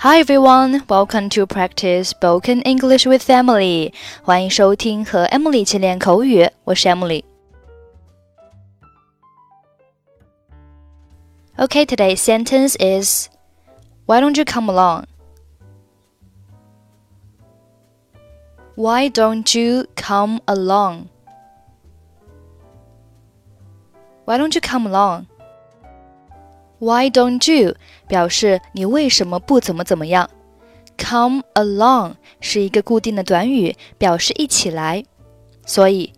Hi everyone, welcome to practice spoken English with Emily. 欢迎收听和 Emily 一起练口语，我是 Emily。Okay, today's sentence is Why don't you come along? Why don't you come along? Why don't you come along? Why don't you 表示你为什么不怎么怎么样？Come along 是一个固定的短语，表示一起来。所以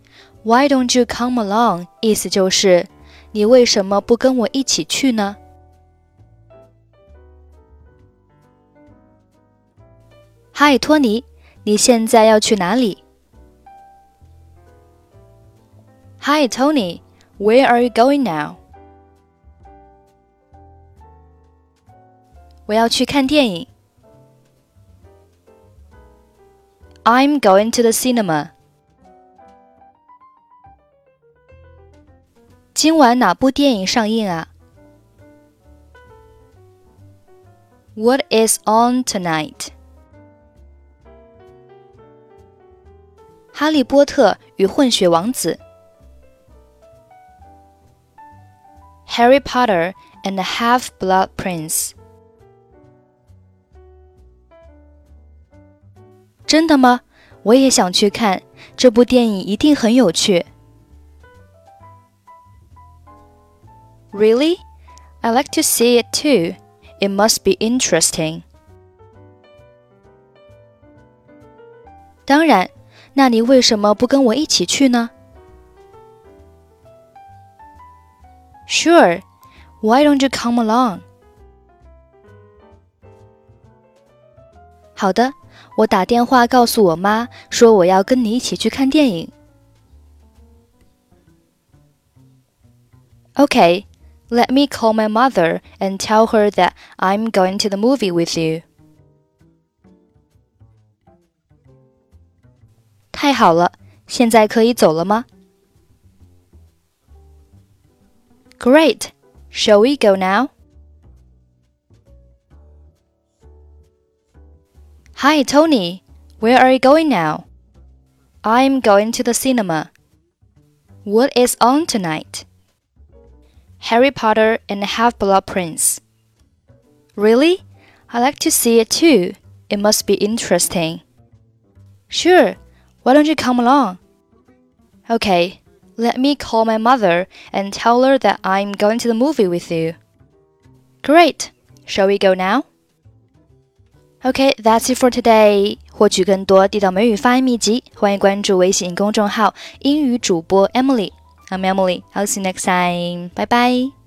Why don't you come along 意思就是你为什么不跟我一起去呢？嗨，托尼，你现在要去哪里？Hi, Tony, where are you going now? 我要去看电影。I'm going to the cinema. 今晚哪部电影上映啊？What is on tonight? 哈利波特与混血王子。Harry Potter and the Half-Blood Prince. 真的吗？我也想去看这部电影，一定很有趣。Really? I like to see it too. It must be interesting. 当然，那你为什么不跟我一起去呢？Sure. Why don't you come along? 好的。我打电话告诉我妈，说我要跟你一起去看电影。Okay, let me call my mother and tell her that I'm going to the movie with you. 太好了，现在可以走了吗？Great. Shall we go now? Hi, Tony. Where are you going now? I'm going to the cinema. What is on tonight? Harry Potter and the Half Blood Prince. Really? I'd like to see it too. It must be interesting. Sure. Why don't you come along? Okay. Let me call my mother and tell her that I'm going to the movie with you. Great. Shall we go now? Okay, that's it for today. 获取更多地道美语发音秘籍，欢迎关注微信公众号“英语主播 Emily”。I'm Emily. I'll see you next time. Bye bye.